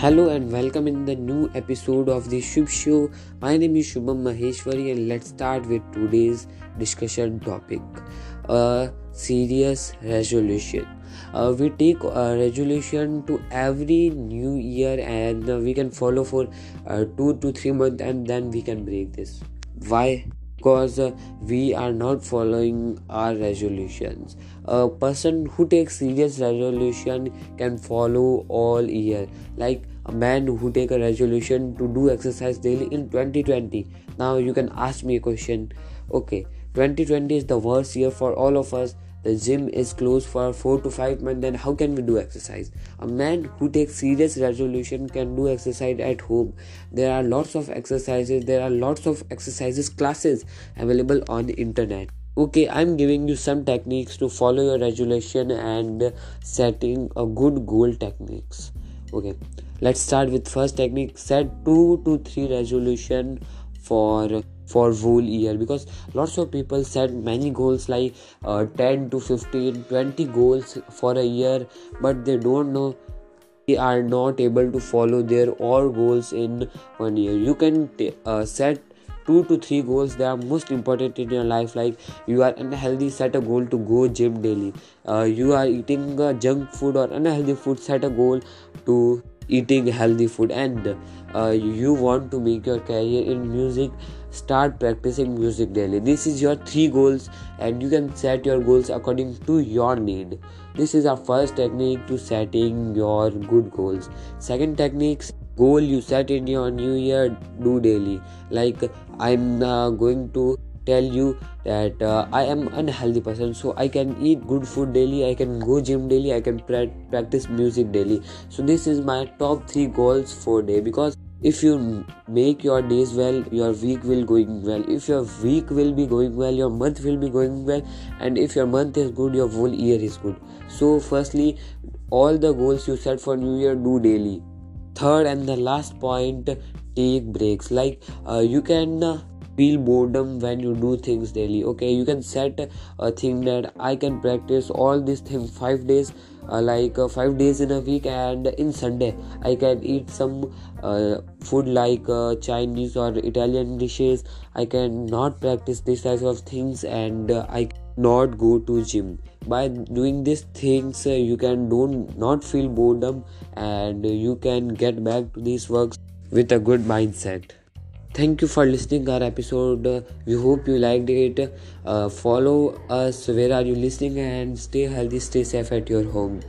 Hello and welcome in the new episode of the Shubh Show. My name is Shubham Maheshwari and let's start with today's discussion topic. A serious resolution. Uh, we take a resolution to every new year and uh, we can follow for uh, two to three months and then we can break this. Why? Because uh, we are not following our resolutions. A person who takes serious resolution can follow all year. Like a man who take a resolution to do exercise daily in 2020 now you can ask me a question. Okay 2020 is the worst year for all of us the gym is closed for 4 to 5 months then how can we do exercise? A man who takes serious resolution can do exercise at home. There are lots of exercises there are lots of exercises classes available on internet. Okay i'm giving you some techniques to follow your resolution and setting a good goal techniques. Okay let's start with first technique set 2 to 3 resolution for for whole year. Because lots of people set many goals like uh, 10 to 15 20 goals for a year but they don't know they are not able to follow their all goals in one year. You can t- uh, set two to three goals that are most important in your life. Like you are unhealthy set a goal to go gym daily. Uh, you are eating uh, junk food or unhealthy food set a goal to eating healthy food. And uh, you want to make your career in music start practicing music daily. This is your three goals and you can set your goals according to your need. This is our first technique to setting your good goals. Second techniques goal you set in your new year do daily. Like i'm uh, going to tell you that uh, i am unhealthy person so i can eat good food daily i can go gym daily i can pra- practice music daily. So this is my top 3 goals for day because if you make your days well your week will going well. If your week will be going well your month will be going well and if your month is good your whole year is good. So firstly all the goals you set for new year do daily. Third and the last point take breaks. Like uh, you can uh, feel boredom when you do things daily. Okay you can set a thing that i can practice all these things five days uh, like uh, five days in a week and in sunday i can eat some uh, food like uh, chinese or italian dishes. I can not practice these types of things and uh, i not go to gym. By doing these things uh, you can don't not feel boredom and you can get back to these works with a good mindset thank you for listening our episode. We hope you liked it. Uh, follow us where are you listening and stay healthy stay safe at your home